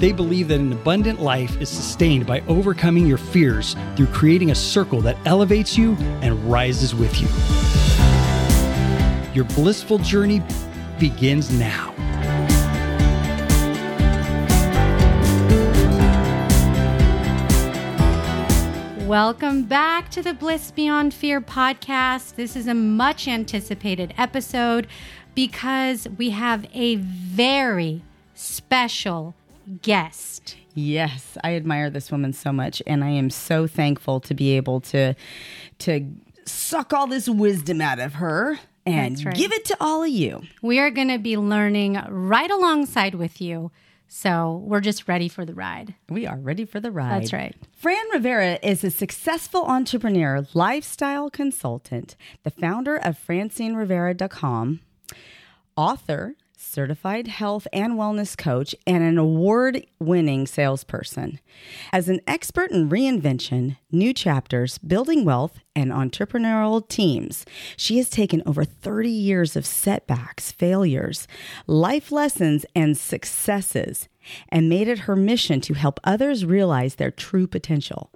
They believe that an abundant life is sustained by overcoming your fears through creating a circle that elevates you and rises with you. Your blissful journey begins now. Welcome back to the Bliss Beyond Fear podcast. This is a much anticipated episode because we have a very special guest. Yes, I admire this woman so much and I am so thankful to be able to to suck all this wisdom out of her and right. give it to all of you. We are going to be learning right alongside with you. So, we're just ready for the ride. We are ready for the ride. That's right. Fran Rivera is a successful entrepreneur, lifestyle consultant, the founder of FrancineRivera.com, author, certified health and wellness coach, and an award winning salesperson. As an expert in reinvention, new chapters, building wealth, and entrepreneurial teams, she has taken over 30 years of setbacks, failures, life lessons, and successes and made it her mission to help others realize their true potential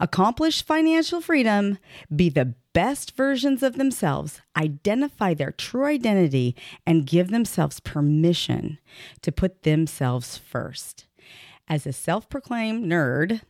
accomplish financial freedom, be the best versions of themselves, identify their true identity, and give themselves permission to put themselves first. As a self proclaimed nerd,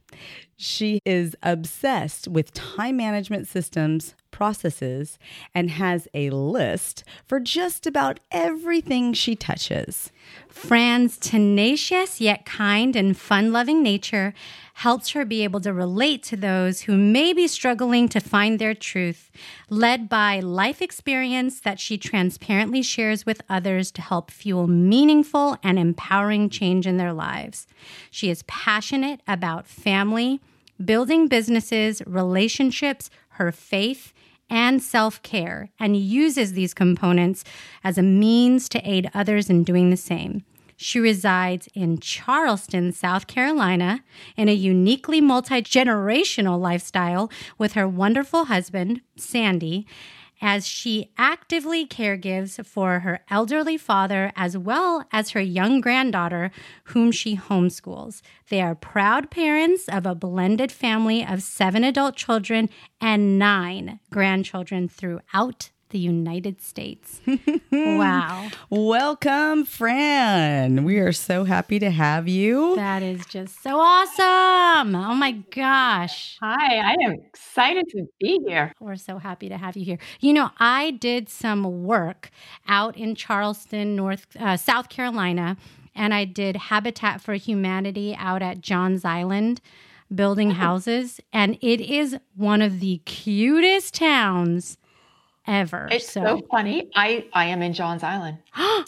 she is obsessed with time management systems, processes, and has a list for just about everything she touches. Fran's tenacious yet kind and fun loving nature helps her be able to relate to those who may be struggling to find their truth, led by life experience that she transparently shares with others to help fuel meaningful and empowering change in their lives. She is passionate about family, building businesses, relationships, her faith, and self care, and uses these components as a means to aid others in doing the same. She resides in Charleston, South Carolina, in a uniquely multi generational lifestyle with her wonderful husband, Sandy, as she actively caregives for her elderly father as well as her young granddaughter, whom she homeschools. They are proud parents of a blended family of seven adult children and nine grandchildren throughout the United States. wow. Welcome, Fran. We are so happy to have you. That is just so awesome. Oh my gosh. Hi, I am excited to be here. We're so happy to have you here. You know, I did some work out in Charleston, North uh, South Carolina, and I did Habitat for Humanity out at Johns Island building houses, and it is one of the cutest towns ever. It's so, so funny. I I am in Johns Island.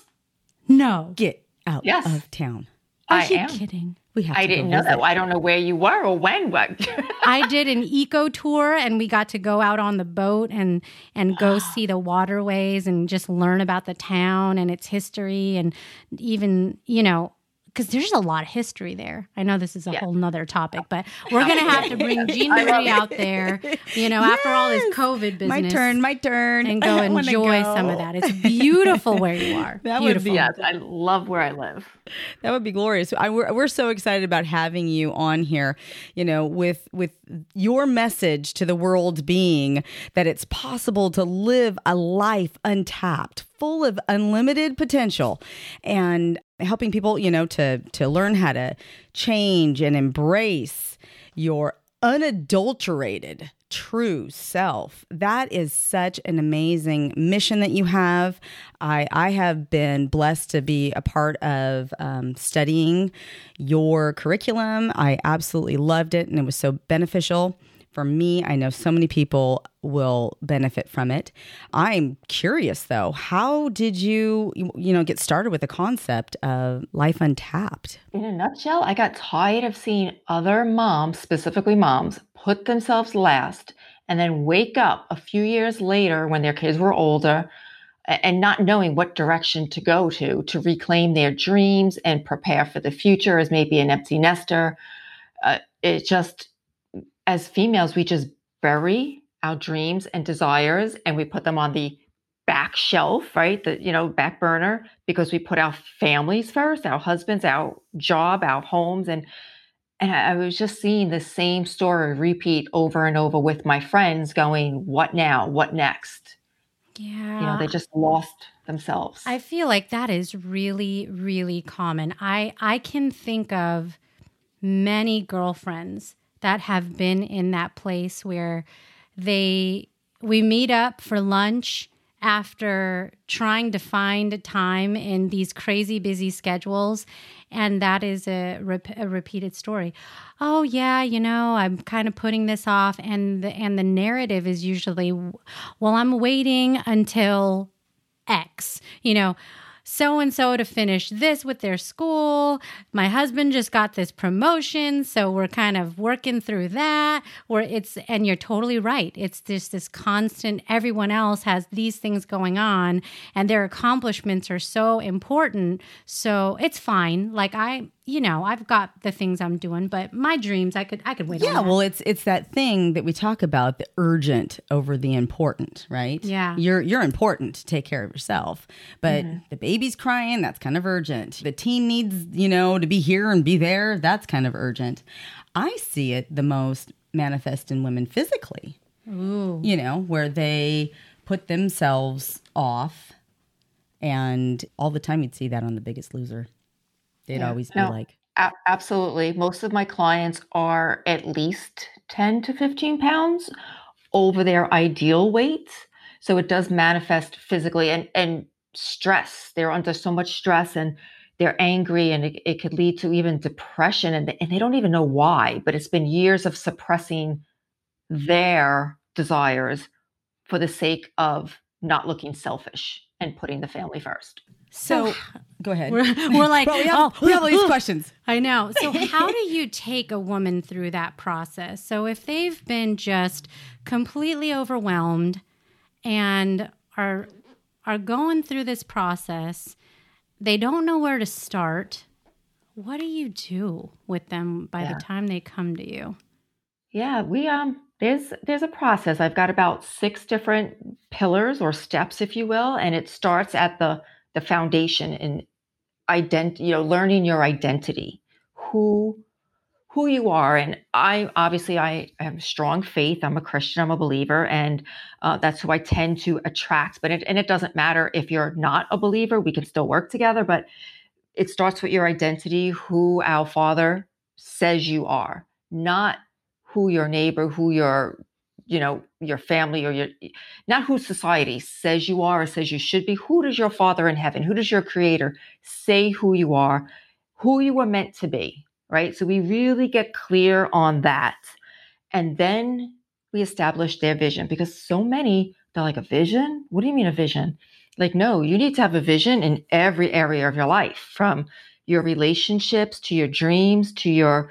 no, get out yes. of town. Are I you am. kidding? We have. I to didn't know visit. that. I don't know where you were or when. But I did an eco tour, and we got to go out on the boat and and go see the waterways and just learn about the town and its history, and even you know because there's a lot of history there. I know this is a Yeah. whole nother topic, but we're gonna have to bring Jean I Marie out there, you know, after all this COVID business. My turn. My turn. and go enjoy go. some of that. It's beautiful where you are. That would be- yes, I love where I live. That would be glorious. I, we're, we're so excited about having you on here. You know, with with your message to the world being that it's possible to live a life untapped, full of unlimited potential, and helping people, you know, to to learn how to change and embrace your unadulterated true self. That is such an amazing mission that you have. I, I have been blessed to be a part of um, studying your curriculum. I absolutely loved it and it was so beneficial. For me, I know so many people will benefit from it. I'm curious though, how did you you know get started with the concept of life untapped? In a nutshell, I got tired of seeing other moms, specifically moms, put themselves last and then wake up a few years later when their kids were older and not knowing what direction to go to to reclaim their dreams and prepare for the future as maybe an empty nester. Uh, it just, as females, we just bury our dreams and desires and we put them on the back shelf, right? The, you know, back burner because we put our families first, our husbands, our job, our homes. And, and I was just seeing the same story repeat over and over with my friends going, what now? What next? Yeah. You know, they just lost themselves. I feel like that is really, really common. I, I can think of many girlfriends that have been in that place where they we meet up for lunch after trying to find time in these crazy busy schedules. And that is a, rep- a repeated story. Oh yeah you know i'm kind of putting this off. And the, and the narrative is usually well i'm waiting until x you know so and so to finish this with their school. My husband just got this promotion, so we're kind of working through that. Where it's and you're totally right. It's just this constant everyone else has these things going on and their accomplishments are so important. So it's fine. Like I you know, I've got the things I'm doing, but my dreams, I could, I could wait. Yeah, well, it's it's that thing that we talk about, the urgent over the important, right? Yeah, you're you're important to take care of yourself, but mm-hmm. the baby's crying, that's kind of urgent. The teen needs, you know, to be here and be there, that's kind of urgent. I see it the most manifest in women physically. Ooh. You know, where they put themselves off, and all the time you'd see that on The Biggest Loser. They'd yeah. always be no, like, a- absolutely. Most of my clients are at least 10 to 15 pounds over their ideal weight. So it does manifest physically and, and stress. They're under so much stress and they're angry and it, it could lead to even depression and and they don't even know why, but it's been years of suppressing their desires for the sake of not looking selfish and putting the family first. So, go ahead. We're, we're like, we, have, oh, we have all these questions. I know. So, how do you take a woman through that process? So, if they've been just completely overwhelmed and are are going through this process, they don't know where to start. What do you do with them by yeah. the time they come to you? Yeah, we um there's there's a process. I've got about six different pillars or steps, if you will, and it starts at the the foundation in ident you know learning your identity who who you are. And i obviously i have strong faith. I'm a christian i'm a believer and uh, that's who i tend to attract. But it, and it doesn't matter if you're not a believer we can still work together but it starts with your identity who our father says you are not who your neighbor who your you know your family or your not who society says you are or says you should be. Who does your father in heaven who does your creator say who you are who you were meant to be right? So we really get clear on that. And then we establish their vision because so many they're like a vision? What do you mean a vision? Like no you need to have a vision in every area of your life from your relationships to your dreams to your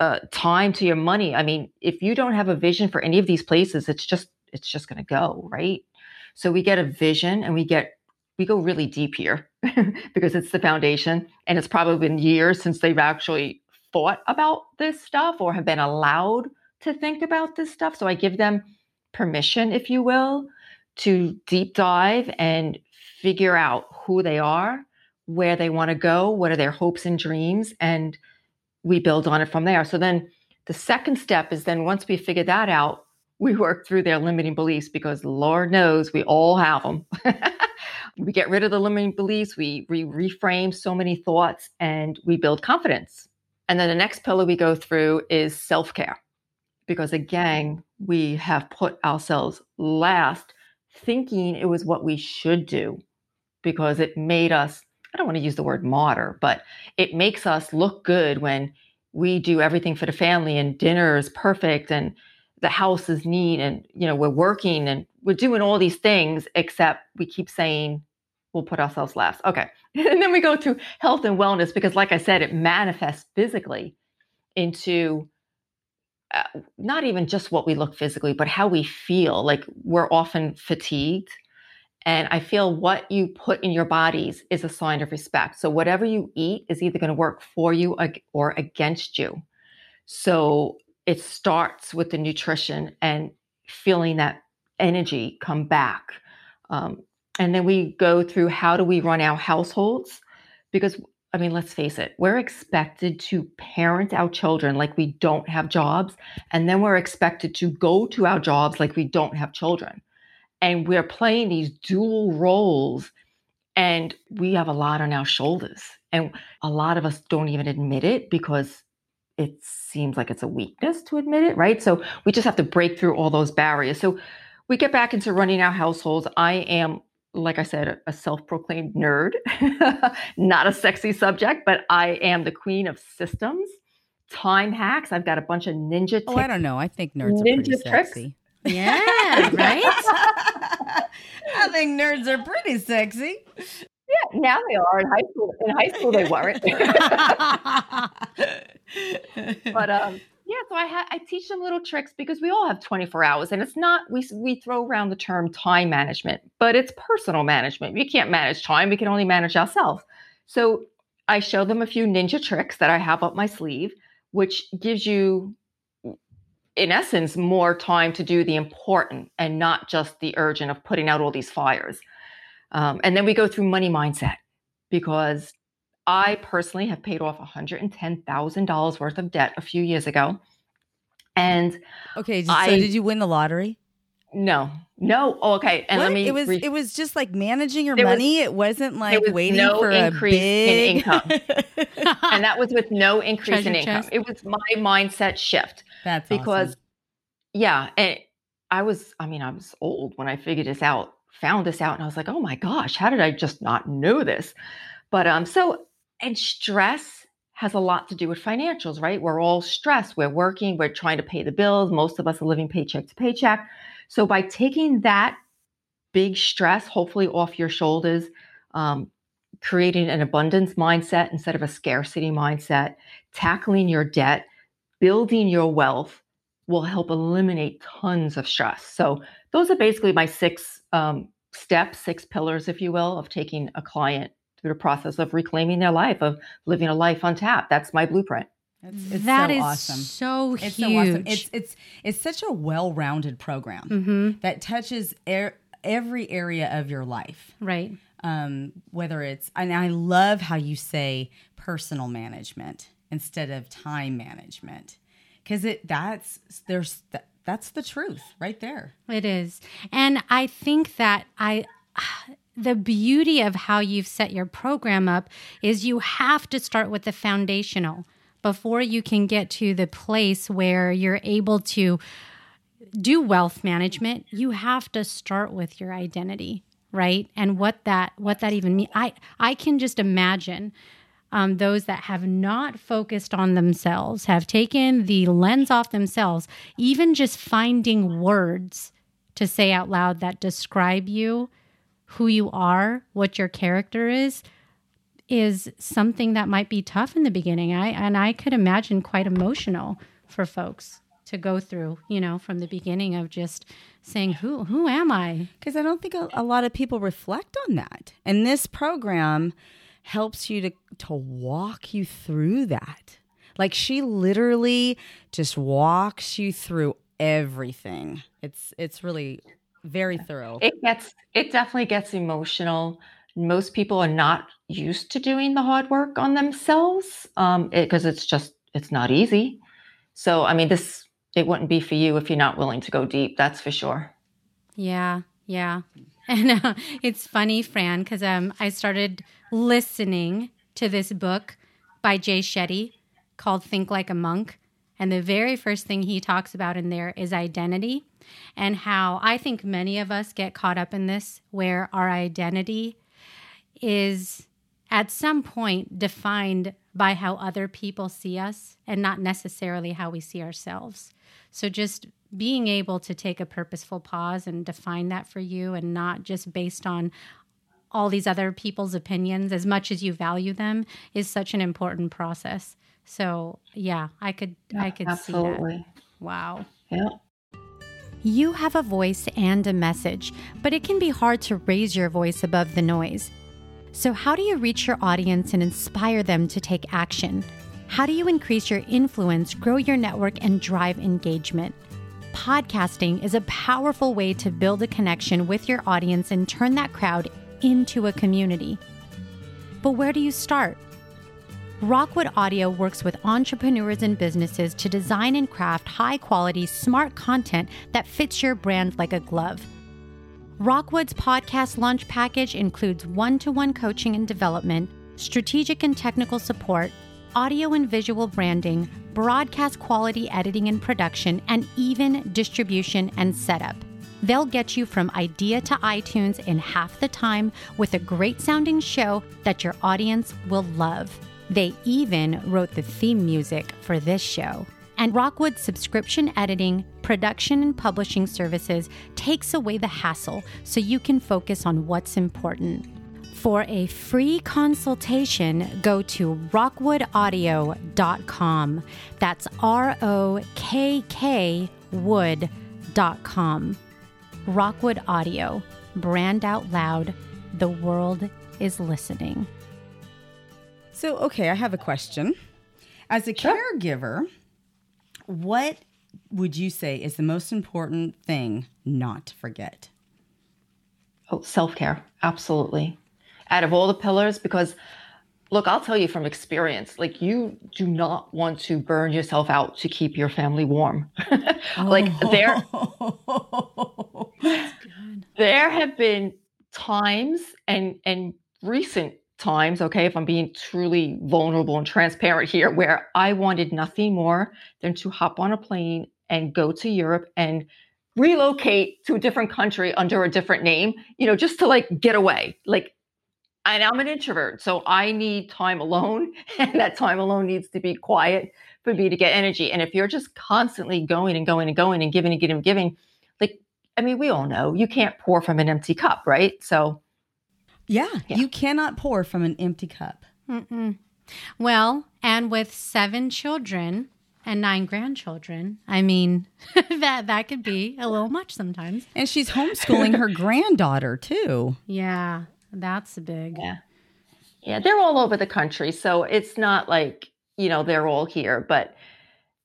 uh, time to your money. I mean, if you don't have a vision for any of these places, it's just it's just going to go right. So we get a vision, and we get we go really deep here because it's the foundation, and it's probably been years since they've actually thought about this stuff or have been allowed to think about this stuff. So I give them permission, if you will, to deep dive and figure out who they are, where they want to go, what are their hopes and dreams, and we build on it from there. So then the second step is then once we figure that out, we work through their limiting beliefs because Lord knows we all have them. we get rid of the limiting beliefs, we, we reframe so many thoughts, and we build confidence. And then the next pillar we go through is self care. Because again, we have put ourselves last, thinking it was what we should do because it made us I don't want to use the word martyr, but it makes us look good when we do everything for the family and dinner is perfect and the house is neat and you know we're working and we're doing all these things except we keep saying we'll put ourselves last. Okay. And then we go to health and wellness because like I said it manifests physically into uh, not even just what we look physically, but how we feel. Like we're often fatigued. And I feel what you put in your bodies is a sign of respect. So whatever you eat is either going to work for you or against you. So it starts with the nutrition and feeling that energy come back. Um, and then we go through how do we run our households? Because I mean, let's face it, we're expected to parent our children like we don't have jobs. And then we're expected to go to our jobs like we don't have children. And we're playing these dual roles. And we have a lot on our shoulders. And a lot of us don't even admit it because it seems like it's a weakness to admit it, right? So we just have to break through all those barriers. So we get back into running our households. I am like I said, a self proclaimed nerd, not a sexy subject, but I am the queen of systems, time hacks. I've got a bunch of ninja tips. Oh, I don't know. I think nerds ninja are pretty tricks. sexy. Yeah, right? I think nerds are pretty sexy. Yeah, now they are. In high school, in high school they weren't. but um, yeah, so I ha- I teach them little tricks because we all have 24 hours, and it's not we we throw around the term time management, but it's personal management. We can't manage time; we can only manage ourselves. So I show them a few ninja tricks that I have up my sleeve, which gives you, in essence, more time to do the important and not just the urgent of putting out all these fires. Um, and then we go through money mindset because I personally have paid off $110,000 worth of debt a few years ago. And okay, so I, did you win the lottery? No, no. Oh, okay, and what? let me. It was. Re- it was just like managing your money. Was, it wasn't like was waiting no for increase a big... in income, and that was with no increase Treasure in income. Chest. It was my mindset shift. That's because, awesome. yeah, and I was. I mean, I was old when I figured this out, found this out, and I was like, oh my gosh, how did I just not know this? But um, so and stress has a lot to do with financials, right? We're all stressed. We're working, we're trying to pay the bills. Most of us are living paycheck to paycheck. So by taking that big stress, hopefully off your shoulders, um, creating an abundance mindset instead of a scarcity mindset, tackling your debt, building your wealth will help eliminate tons of stress. So those are basically my six um, steps, six pillars, if you will, of taking a client through the process of reclaiming their life, of living a life untapped. That's my blueprint. It's, it's that so is awesome. so it's huge. So awesome. It's it's it's such a well-rounded program mm-hmm. that touches er- every area of your life. Right. Um, whether it's and I love how you say personal management instead of time management. Because it that's there's that's the truth right there. It is, and I think that I the beauty of how you've set your program up is you have to start with the foundational before you can get to the place where you're able to do wealth management. You have to start with your identity right? And what that what that even means i i can just imagine um, those that have not focused on themselves have taken the lens off themselves even just finding words to say out loud that describe you who you are, what your character is, is something that might be tough in the beginning. I and I could imagine quite emotional for folks to go through, you know, from the beginning of just saying who who am I? Because I don't think a, a, lot of people reflect on that. And this program helps you to to walk you through that. Like she literally just walks you through everything. It's it's really very thorough. It gets it definitely gets emotional. Most people are not used to doing the hard work on themselves um because it, it's just it's not easy. So I mean this it wouldn't be for you if you're not willing to go deep, that's for sure. Yeah, yeah. And uh, it's funny, Fran, because um, I started listening to this book by Jay Shetty called Think Like a Monk. And the very first thing he talks about in there is identity and how I think many of us get caught up in this where our identity is at some point defined by how other people see us and not necessarily how we see ourselves. So just being able to take a purposeful pause and define that for you and not just based on all these other people's opinions as much as you value them is such an important process. So yeah, I could yeah, I could absolutely. See that. Wow. Yeah. You have a voice and a message, but it can be hard to raise your voice above the noise. So, how do you reach your audience and inspire them to take action? How do you increase your influence, grow your network, and drive engagement? Podcasting is a powerful way to build a connection with your audience and turn that crowd into a community. But where do you start? Rockwood Audio works with entrepreneurs and businesses to design and craft high quality, smart content that fits your brand like a glove. Rockwood's podcast launch package includes one to one coaching and development, strategic and technical support, audio and visual branding, broadcast quality editing and production, and even distribution and setup. They'll get you from idea to iTunes in half the time with a great sounding show that your audience will love. They even wrote the theme music for this show. And Rockwood's subscription editing, production, and publishing services takes away the hassle so you can focus on what's important. For a free consultation, go to rockwoodaudio.com. That's R O K K wood.com. Rockwood Audio, brand out loud. The world is listening. So, okay, I have a question. As a Sure. caregiver, what would you say is the most important thing not to forget? Oh, self care. Absolutely. Out of all the pillars, because look, I'll tell you from experience, like you do not want to burn yourself out to keep your family warm. like oh. there, there have been times and and recent times okay if i'm being truly vulnerable and transparent here where i wanted nothing more than to hop on a plane and go to europe and relocate to a different country under a different name you know just to like get away. Like and i'm an introvert so i need time alone and that time alone needs to be quiet for me to get energy and if you're just constantly going and going and going and giving and giving and giving like i mean we all know you can't pour from an empty cup right so Yeah, Yeah. you cannot pour from an empty cup. Mm-mm. Well, and with seven children and nine grandchildren, I mean, that that could be a little much sometimes. And she's homeschooling her granddaughter too. Yeah, that's big. Yeah. Yeah, they're all over the country. So it's not like, you know, they're all here, but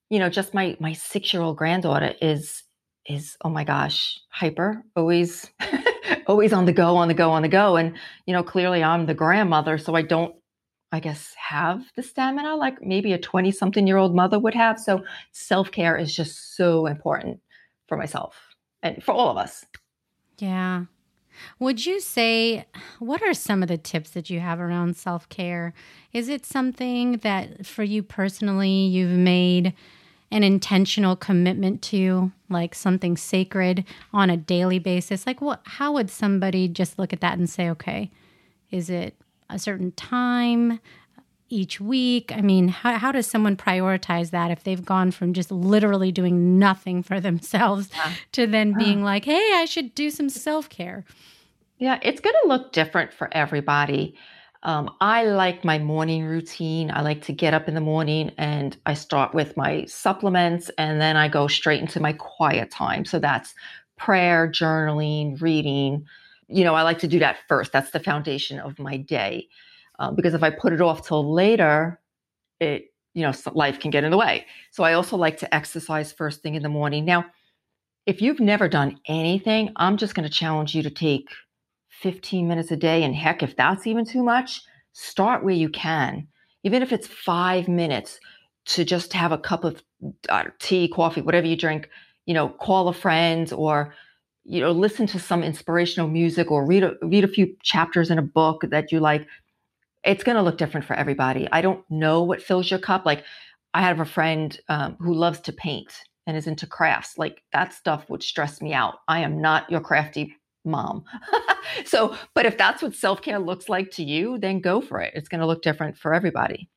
you know, just my my 6-year-old granddaughter is is oh my gosh, hyper, always always on the go, on the go, on the go and you know, clearly I'm the grandmother, so I don't I guess have the stamina like maybe a 20 something year old mother would have. So self-care is just so important for myself and for all of us. Yeah. Would you say, what are some of the tips that you have around self care? Is it something that for you personally you've made an intentional commitment to, like something sacred on a daily basis? Like, what, how would somebody just look at that and say, okay, is it a certain time? Each week? I mean, how, how does someone prioritize that if they've gone from just literally doing nothing for themselves to then being like, hey, I should do some self care? Yeah, it's going to look different for everybody. Um, I like my morning routine. I like to get up in the morning and I start with my supplements and then I go straight into my quiet time. So that's prayer, journaling, reading. You know, I like to do that first. That's the foundation of my day. Uh, because if I put it off till later, it, you know, life can get in the way. So I also like to exercise first thing in the morning. Now, if you've never done anything, I'm just going to challenge you to take 15 minutes a day. And heck, if that's even too much, start where you can. Even if it's five minutes to just have a cup of uh, tea, coffee, whatever you drink, you know, call a friend or, you know, listen to some inspirational music or read a, read a few chapters in a book that you like. It's going to look different for everybody. I don't know what fills your cup. Like, I have a friend um, who loves to paint and is into crafts. Like, that stuff would stress me out. I am not your crafty mom. so, but if that's what self care looks like to you, then go for it. It's going to look different for everybody.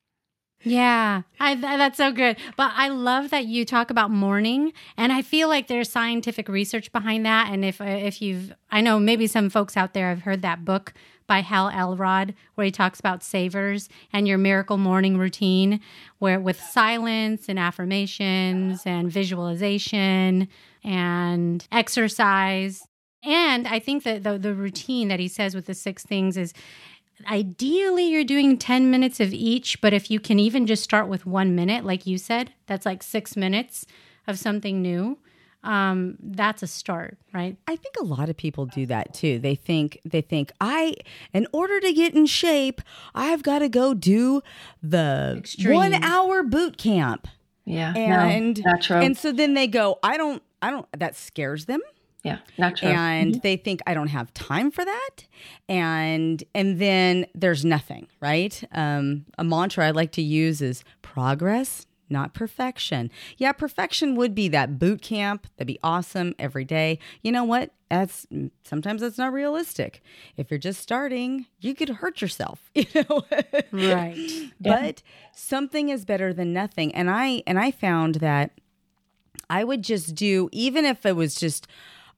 Yeah, I, th- that's so good. But I love that you talk about morning, and I feel like there's scientific research behind that. And if if you've, I know maybe some folks out there have heard that book, by Hal Elrod, where he talks about savers and your miracle morning routine, where with silence and affirmations and visualization and exercise. And I think that the, the routine that he says with the six things is ideally you're doing 10 minutes of each, but if you can even just start with one minute, like you said, that's like six minutes of something new. Um, that's a start, right? I think a lot of people do that too. They think they think I in order to get in shape, I've got to go do the Extreme. 1 hour boot camp. Yeah. And no, and so then they go, I don't I don't that scares them. yeah, not true. and Mm-hmm. they think I don't have time for that, and and then there's nothing, right? Um, a mantra I like to use is progress, not perfection. Yeah, perfection would be that boot camp. That'd be awesome every day. You know what? That's sometimes that's not realistic. If you're just starting, you could hurt yourself. You know, Right. but something is better than nothing. And I and I found that I would just do even if it was just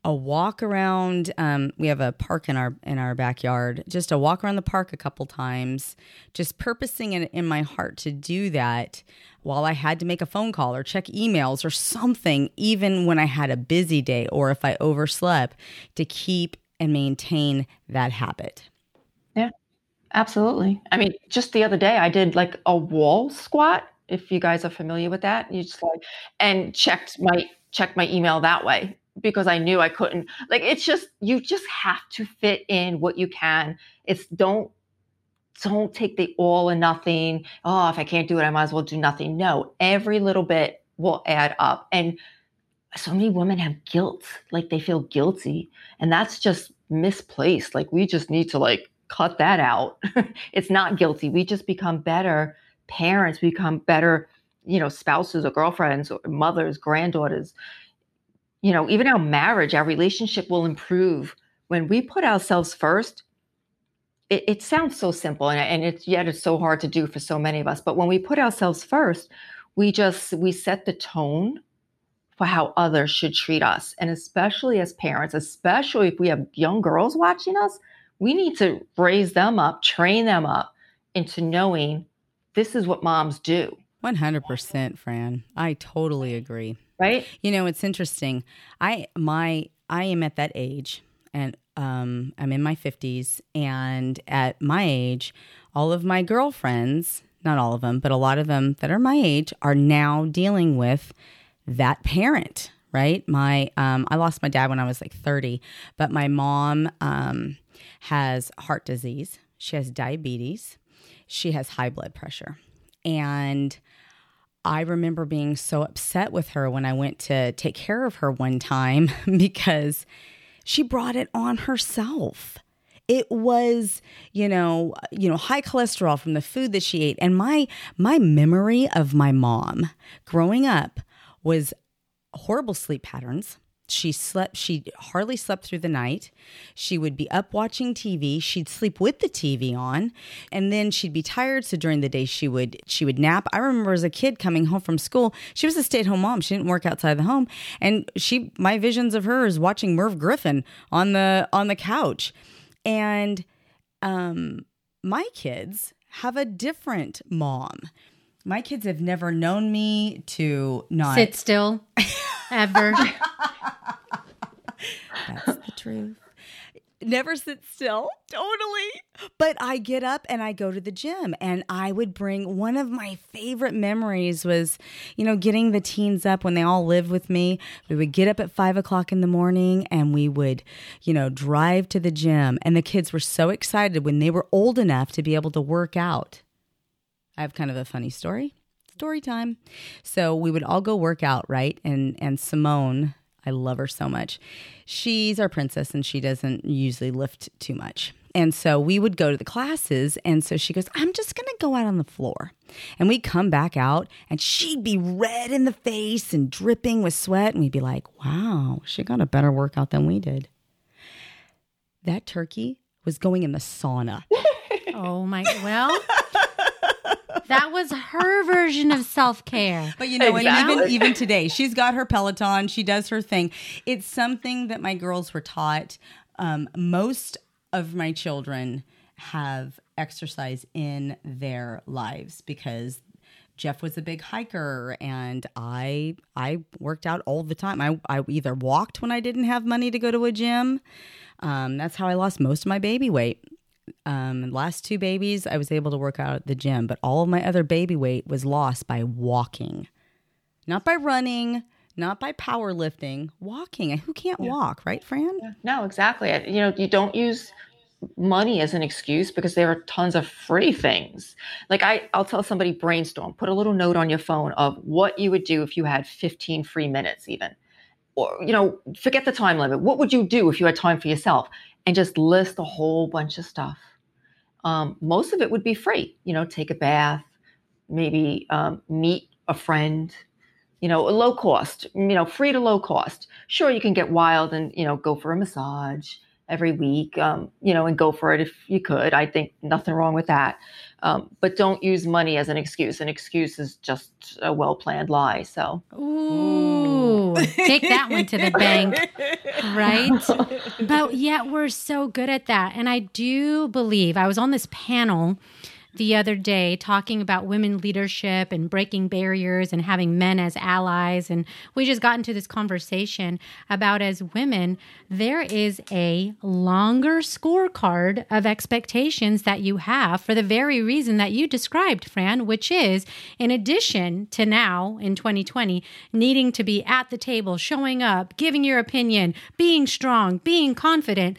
a walk around um, we have a park in our in our backyard just a walk around the park a couple times just purposing it in my heart to do that while i had to make a phone call or check emails or something even when i had a busy day or if i overslept to keep and maintain that habit Yeah, absolutely. I mean, just the other day, I did like a wall squat. If you guys are familiar with that, you just like and checked my checked my email that way because I knew I couldn't. Like, it's just you just have to fit in what you can. It's don't don't take the all or nothing. Oh, if I can't do it, I might as well do nothing. No, every little bit will add up. And so many women have guilt, like they feel guilty, and that's just misplaced. Like we just need to like cut that out. it's not guilty. We just become better parents, we become better, you know, spouses or girlfriends or mothers, granddaughters. You know, even our marriage, our relationship will improve when we put ourselves first. It, it sounds so simple and, and it's yet it's so hard to do for so many of us. But when we put ourselves first, we just we set the tone for how others should treat us. And especially as parents, especially if we have young girls watching us, we need to raise them up, train them up into knowing this is what moms do, 100% fran i totally agree right? You know, it's interesting. I my I am at that age and um I'm in my 50s and at my age all of my girlfriends, not all of them, but a lot of them that are my age are now dealing with that parent, right? My um I lost my dad when I was like 30, but my mom um has heart disease. She has diabetes. She has high blood pressure. And I remember being so upset with her when I went to take care of her one time because she brought it on herself. It was, you know, you know, high cholesterol from the food that she ate. And my my memory of my mom growing up was horrible sleep patterns. She slept, she hardly slept through the night. She would be up watching TV. She'd sleep with the TV on, and then she'd be tired. So during the day, she would she would nap. I remember as a kid coming home from school. She was a stay at home mom. She didn't work outside the home, and she my visions of her is watching Merv Griffin on the on the couch, and um, my kids have a different mom. My kids have never known me to not Sit still, ever. That's the truth. Never sit still. Totally. But I get up and I go to the gym and I would bring one of my favorite memories was, you know, getting the teens up when they all lived with me. We would get up at five o'clock in the morning and we would, you know, drive to the gym. And the kids were so excited when they were old enough to be able to work out. I have kind of a funny story. Story time. So we would all go work out, right? And and Simone, I love her so much. She's our princess and she doesn't usually lift too much. And so we would go to the classes. And so she goes, I'm just going to go out on the floor. And we'd come back out and she'd be red in the face and dripping with sweat. And we'd be like, wow, she got a better workout than we did. That turkey was going in the sauna. Oh my, well, that was her version of self care. But you know, and even even today, she's got her Peloton. She does her thing. It's something that my girls were taught. Um, most of my children have exercise in their lives because Jeff was a big hiker and I I worked out all the time. I, I either walked when I didn't have money to go to a gym. Um, that's how I lost most of my baby weight. Um, last two babies, I was able to work out at the gym, but all of my other baby weight was lost by walking, not by running, not by powerlifting, walking. Who can't yeah. walk, right, Fran? No, exactly. You know, you don't use money as an excuse because there are tons of free things. Like I, I'll tell somebody brainstorm, put a little note on your phone of what you would do if you had 15 free minutes, even. Or, you know, forget the time limit. What would you do if you had time for yourself? And just list a whole bunch of stuff. Um, most of it would be free. You know, take a bath, maybe um, meet a friend, you know, low cost, you know, free to low cost. Sure, you can get wild and, you know, go for a massage every week, um, you know, and go for it if you could. I think nothing wrong with that. Um, but don't use money as an excuse. An excuse is just a well planned lie. So, ooh, take that one to the bank, right? But yet we're so good at that. And I do believe I was on this panel the other day talking about women leadership and breaking barriers and having men as allies. And we just got into this conversation about as women, there is a longer scorecard of expectations that you have for the very reason that you described, Fran, which is in addition to now in 2020, needing to be at the table, showing up, giving your opinion, being strong, being confident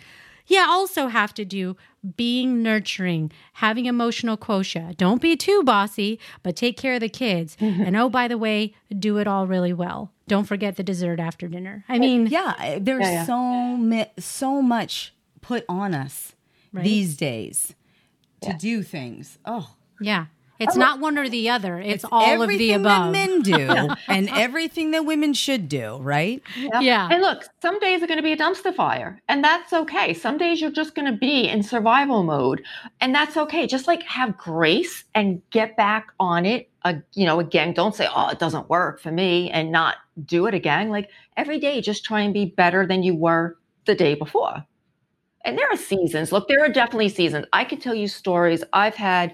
yeah, also have to do being nurturing, having emotional quotient. Don't be too bossy, but take care of the kids. Mm-hmm. and oh, by the way, do it all really well. Don't forget the dessert after dinner. I mean, yeah, eh, there's yeah, yeah. so mi- so much put on us right? these days to yeah. do things. Oh, yeah. It's not one or the other. It's, it's all of the above. men do and everything that women should do, right? Yeah. yeah. And look, some days are going to be a dumpster fire, and that's okay. Some days you're just going to be in survival mode, and that's okay. Just like have grace and get back on it. Uh, you know, again, don't say, "Oh, it doesn't work for me," and not do it again. Like every day, just try and be better than you were the day before. And there are seasons. Look, there are definitely seasons. I could tell you stories I've had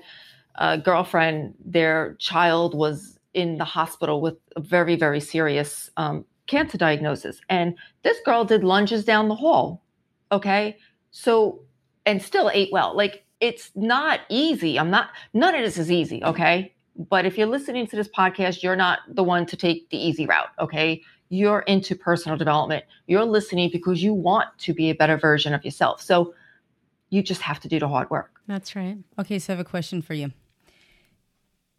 a girlfriend, their child was in the hospital with a very, very serious um, cancer diagnosis. And this girl did lunges down the hall. Okay. So, and still ate well. Like, it's not easy. I'm not, none of this is easy. Okay. But if you're listening to this podcast, you're not the one to take the easy route. Okay. You're into personal development. You're listening because you want to be a better version of yourself. So, you just have to do the hard work. That's right. Okay. So, I have a question for you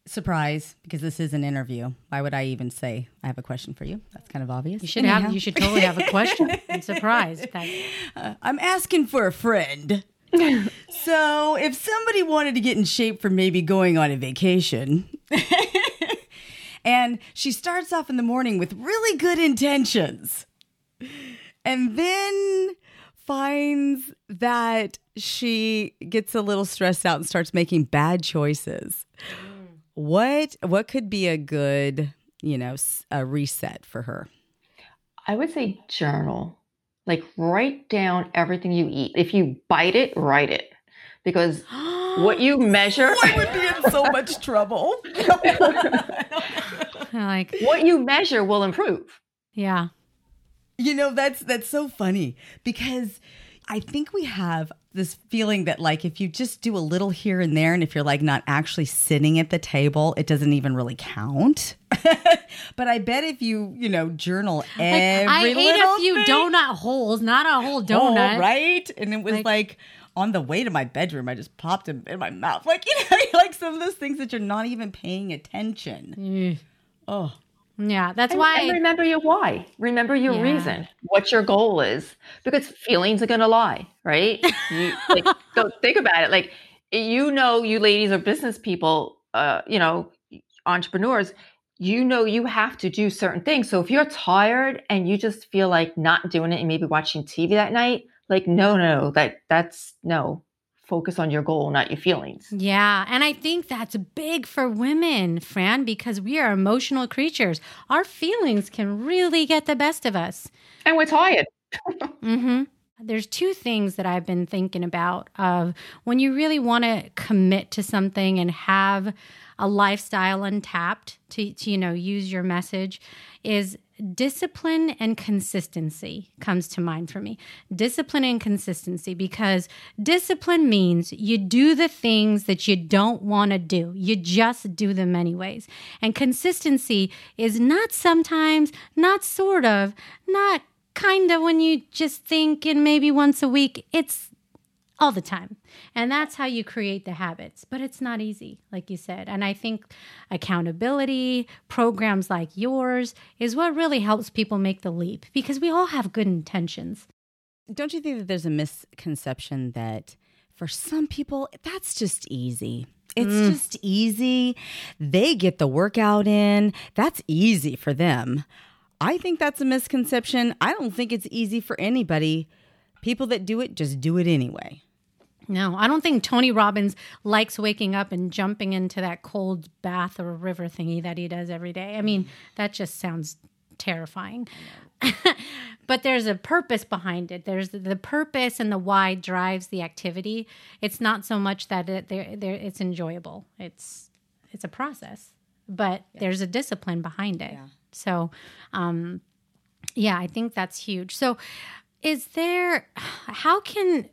surprise because this is an interview. Why would I even say I have a question for you? That's kind of obvious. You should Anyhow. have. You should totally have a question. I'm surprised. Uh, I'm asking for a friend. so if somebody wanted to get in shape for maybe going on a vacation. and she starts off in the morning with really good intentions. And then finds that she gets a little stressed out and starts making bad choices what what could be a good you know a reset for her? I would say journal. Like write down everything you eat. If you bite it write it. Because what you measure I would be in so much trouble? Like what you measure will improve. Yeah. You know that's that's so funny because I think we have this feeling that like if you just do a little here and there and if you're like not actually sitting at the table, it doesn't even really count. but I bet if you, you know, journal every like, I ate a few thing, donut holes, not a whole donut. Oh, right? And it was like, like, on the way to my bedroom, I just popped them in my mouth. Like, you know, like some of those things that you're not even paying attention. Mm. Oh. Yeah, that's and, why. And remember your why. Remember your yeah. reason. What your goal is, because feelings are going to lie, right? You, like, so think about it. Like you know, you ladies are business people. Uh, you know, entrepreneurs. You know, you have to do certain things. So if you're tired and you just feel like not doing it, and maybe watching TV that night, like no, no, that that's no focus on your goal, not your feelings. Yeah. And I think that's big for women, Fran, because we are emotional creatures. Our feelings can really get the best of us. And we're tired. mm-hmm. There's two things that I've been thinking about of when you really want to commit to something and have a lifestyle untapped to, to you know use your message is discipline and consistency comes to mind for me. Discipline and consistency because discipline means you do the things that you don't want to do. You just do them anyways. And consistency is not sometimes, not sort of, not kind of when you just think and maybe once a week. It's all the time. And that's how you create the habits. But it's not easy, like you said. And I think accountability, programs like yours, is what really helps people make the leap because we all have good intentions. Don't you think that there's a misconception that for some people, that's just easy? It's mm. just easy. They get the workout in. That's easy for them. I think that's a misconception. I don't think it's easy for anybody. People that do it just do it anyway. No, I don't think Tony Robbins likes waking up and jumping into that cold bath or river thingy that he does every day. I mean, that just sounds terrifying. but there's a purpose behind it. There's the, the, purpose and the why drives the activity. It's not so much that it, they're, they're, it's enjoyable. It's it's a process, but yeah. there's a discipline behind it. Yeah. So, um, yeah, I think that's huge. So, is there? How can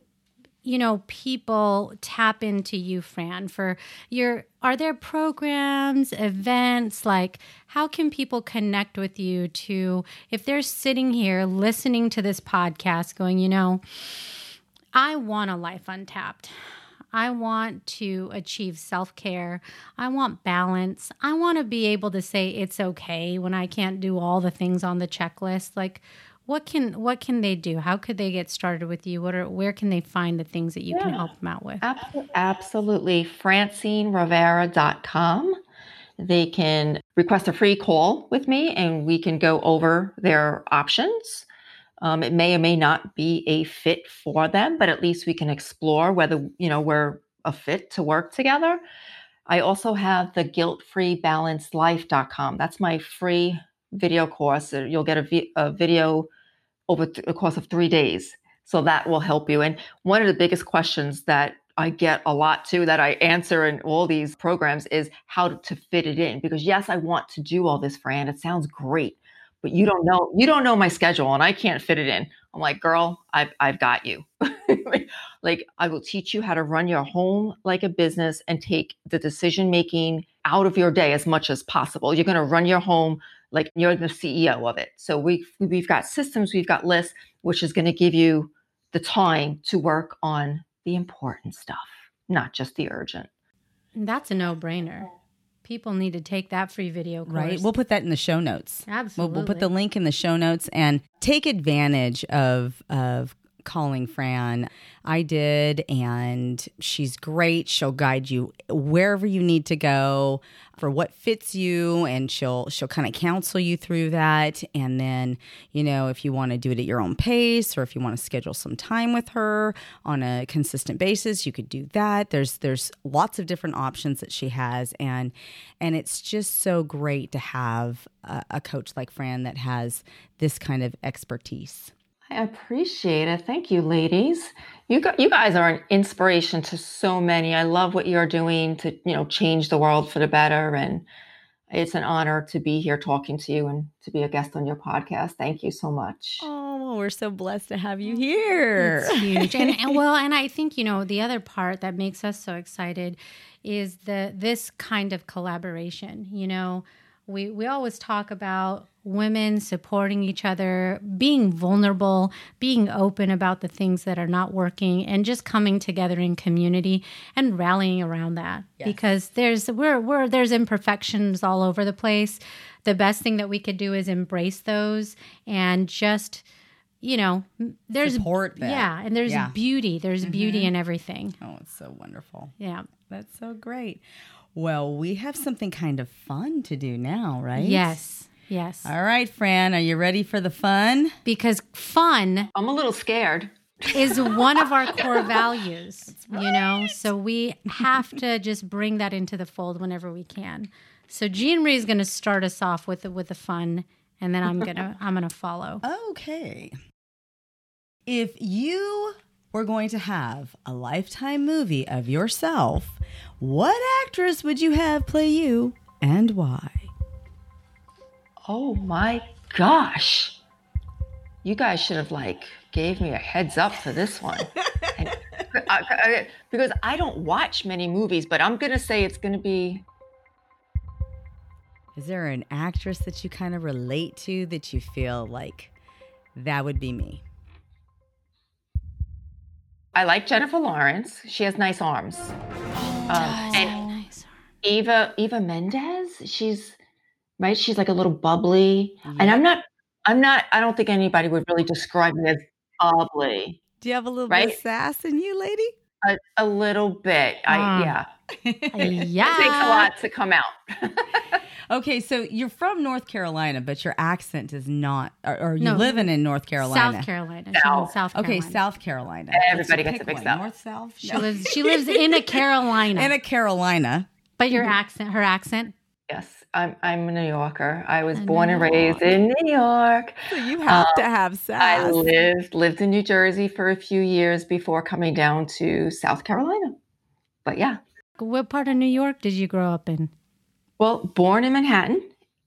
you know people tap into you fran for your are there programs events like how can people connect with you to if they're sitting here listening to this podcast going you know i want a life untapped I want to achieve self care. I want balance. I want to be able to say it's okay when I can't do all the things on the checklist. Like, what can what can they do? How could they get started with you? What are where can they find the things that you yeah, can help them out with? Absolutely. FrancineRivera.com. They can request a free call with me and we can go over their options. Um, it may or may not be a fit for them, but at least we can explore whether you know we're a fit to work together. I also have the guilt-free-balanced-life.com. That's my free video course. Uh, you'll get a, vi- a video over th- the course of three days. So that will help you. And one of the biggest questions that I get a lot too that I answer in all these programs is how to fit it in. Because yes, I want to do all this, Fran. It sounds great, but you don't know you don't know my schedule and I can't fit it in. I'm like, girl, I've I've got you. like I will teach you how to run your home like a business and take the decision making out of your day as much as possible. You're going to run your home like you're the CEO of it. So we we've got systems, we've got lists, which is going to give you the time to work on the important stuff, not just the urgent. That's a no-brainer. People need to take that free video course. Right. We'll put that in the show notes. Absolutely. We'll, we'll put the link in the show notes and take advantage of of calling Fran. I did, and she's great. She'll guide you wherever you need to go for what fits you, and she'll she'll kind of counsel you through that. And then, you know, if you want to do it at your own pace, or if you want to schedule some time with her on a consistent basis, you could do that. There's there's lots of different options that she has, and and it's just so great to have a, a coach like Fran that has this kind of expertise. I appreciate it. Thank you, ladies. You got, you guys are an inspiration to so many. I love what you're doing to, you know, change the world for the better and it's an honor to be here talking to you and to be a guest on your podcast. Thank you so much. Oh, we're so blessed to have you oh, here. It's huge. and, and well, and I think, you know, the other part that makes us so excited is the this kind of collaboration, you know, we we always talk about women supporting each other, being vulnerable, being open about the things that are not working and just coming together in community and rallying around that. Yes. Because there's we're we're there's imperfections all over the place. The best thing that we could do is embrace those and just you know, there's support that. Yeah, and there's yeah. beauty. There's mm-hmm. beauty in everything. Oh, it's so wonderful. Yeah. That's so great. Well, we have something kind of fun to do now, right? Yes. Yes. All right, Fran, are you ready for the fun? Because fun I'm a little scared. is one of our core values, right. you know? So we have to just bring that into the fold whenever we can. So Jean Marie is going to start us off with the, with the fun and then I'm going to I'm going to follow. Okay. If you were going to have a lifetime movie of yourself, what actress would you have play you and why? Oh my gosh. You guys should have like gave me a heads up for this one. and, I, I, because I don't watch many movies, but I'm going to say it's going to be Is there an actress that you kind of relate to that you feel like that would be me? I like Jennifer Lawrence. She has nice arms. Um, and nice. Eva Eva Mendes, she's right. She's like a little bubbly, and I'm not. I'm not. I don't think anybody would really describe me as bubbly. Do you have a little bit of sass in you, lady? A, a little bit. I Ah. yeah. Yeah. It takes a lot to come out. Okay, so you're from North Carolina, but your accent is not, or, or you No. living in North Carolina. South Carolina. She South. South Carolina. Okay, South Carolina. Everybody Let's gets it pick mixed one. up. North, South. She lives she lives in a Carolina. in a Carolina. but your accent, her accent. yes, I'm. I'm a New Yorker. I was born New and raised in New York. So you have to have I lived lived in New Jersey for a few years before coming down to South Carolina. But yeah, What part of New York did you grow up in? well, born in Manhattan,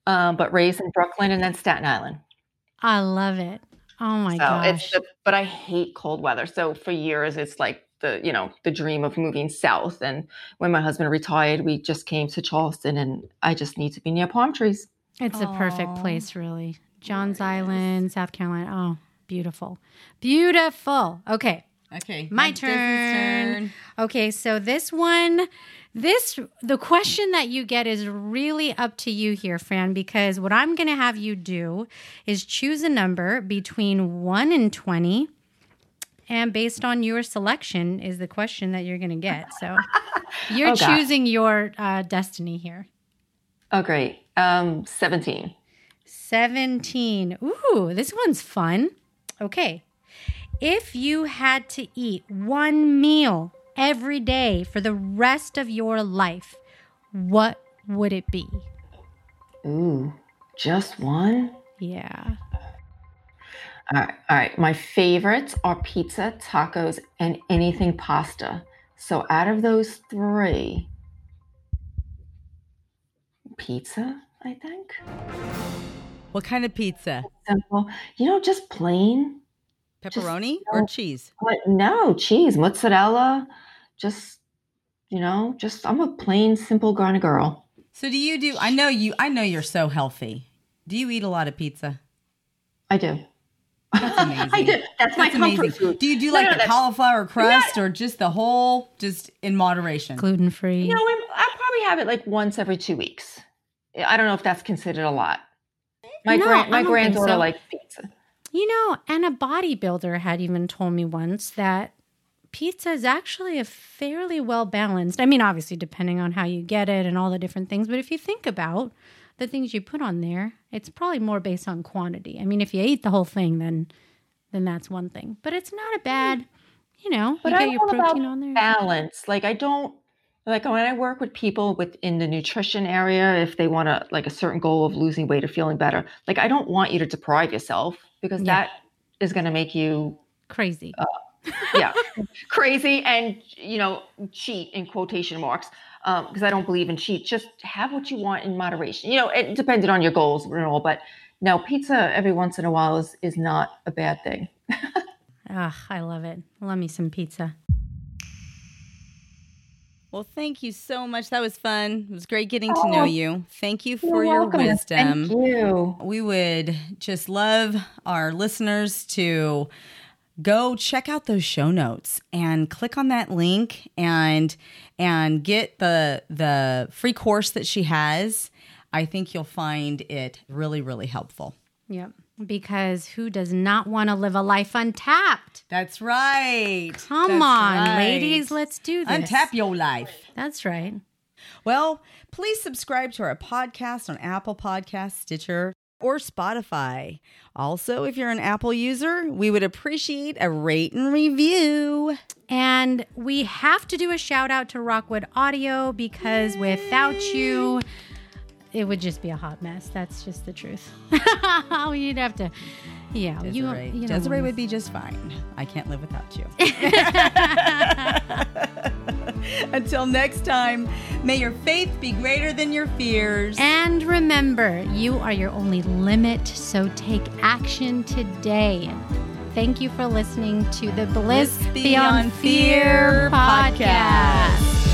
um, but raised in Brooklyn and then Staten Island. I love it. Oh my so gosh. it's the, but I hate cold weather. So for years, it's like the you know the dream of moving south. And when my husband retired, we just came to Charleston, and I just need to be near palm trees. It's a perfect place, really. Johns Island, South Carolina. Oh, beautiful. Beautiful. Okay. Okay, My now Desiree's turn. Okay, so this one, this, the question that you get is really up to you here, Fran, because what I'm going to have you do is choose a number between 1 and 20. And based on your selection is the question that you're going to get. So you're Oh, choosing your uh, destiny here. Oh, great. Um, Seventeen. 17. Ooh, this one's fun. Okay. If you had to eat one meal every day for the rest of your life, what would it be? Ooh, just one. Yeah. All right, all right. My favorites are pizza, tacos, and anything pasta. So out of those three, pizza, I think. What kind of pizza? Simple. You know, just plain. Pepperoni no. or cheese? No, cheese, mozzarella. Just, you know, just I'm a plain, simple kind of girl. So do you do? I know you. I know you're so healthy. Do you eat a lot of pizza? I do. That's amazing. I do. That's, my That's comfort food. Do you do like no, the cauliflower crust or just the whole, just in moderation? Gluten free. You know, I'm- probably have it like once every two weeks. I don't know if that's considered a lot. My No, grand, my granddaughter so. likes pizza. You know, and a bodybuilder had even told me once that pizza is actually a fairly well balanced. I mean, obviously, depending on how you get it and all the different things, but if you think about the things you put on there, it's probably more based on quantity. I mean, if you eat the whole thing, then then that's one thing. But it's not a hmm. bad, you know, But you get I'm your protein about on there. balance. Like I don't like when I work with people within the nutrition area, if they want to like a certain goal of losing weight or feeling better, like I don't want you to deprive yourself because Yeah. that is going to make you Crazy. Uh, yeah crazy and you know cheat in quotation marks because I don't believe in cheat. Just have what you want in moderation. You know, it depended on your goals and all, but no, pizza every once in a while is is not a bad thing. Ah, I love it. Love me some pizza. Well, thank you so much. That was fun. It was great getting to know Oh, you. Thank you for You're your welcome. wisdom. Thank you. We would just love our listeners to go check out those show notes and click on that link and and get the the free course that she has. I think you'll find it really really helpful. Yep. Because who does not want to live a life untapped? That's right. Come That's on, right. ladies, let's do this. untap your life. That's right. Well, please subscribe to our podcast on Apple Podcasts, Stitcher, or Spotify. Also, if you're an Apple user, we would appreciate a rate and review. And we have to do a shout out to Rockwood Audio because without you, it would just be a hot mess. That's just the truth. you'd have to Yeah, Desiree. you don't Desiree would be just fine. I can't live without you. Until next time, may your faith be greater than your fears. And remember, you are your only limit, so take action today. Thank you for listening to the Bliss, Bliss Beyond, Fear podcast.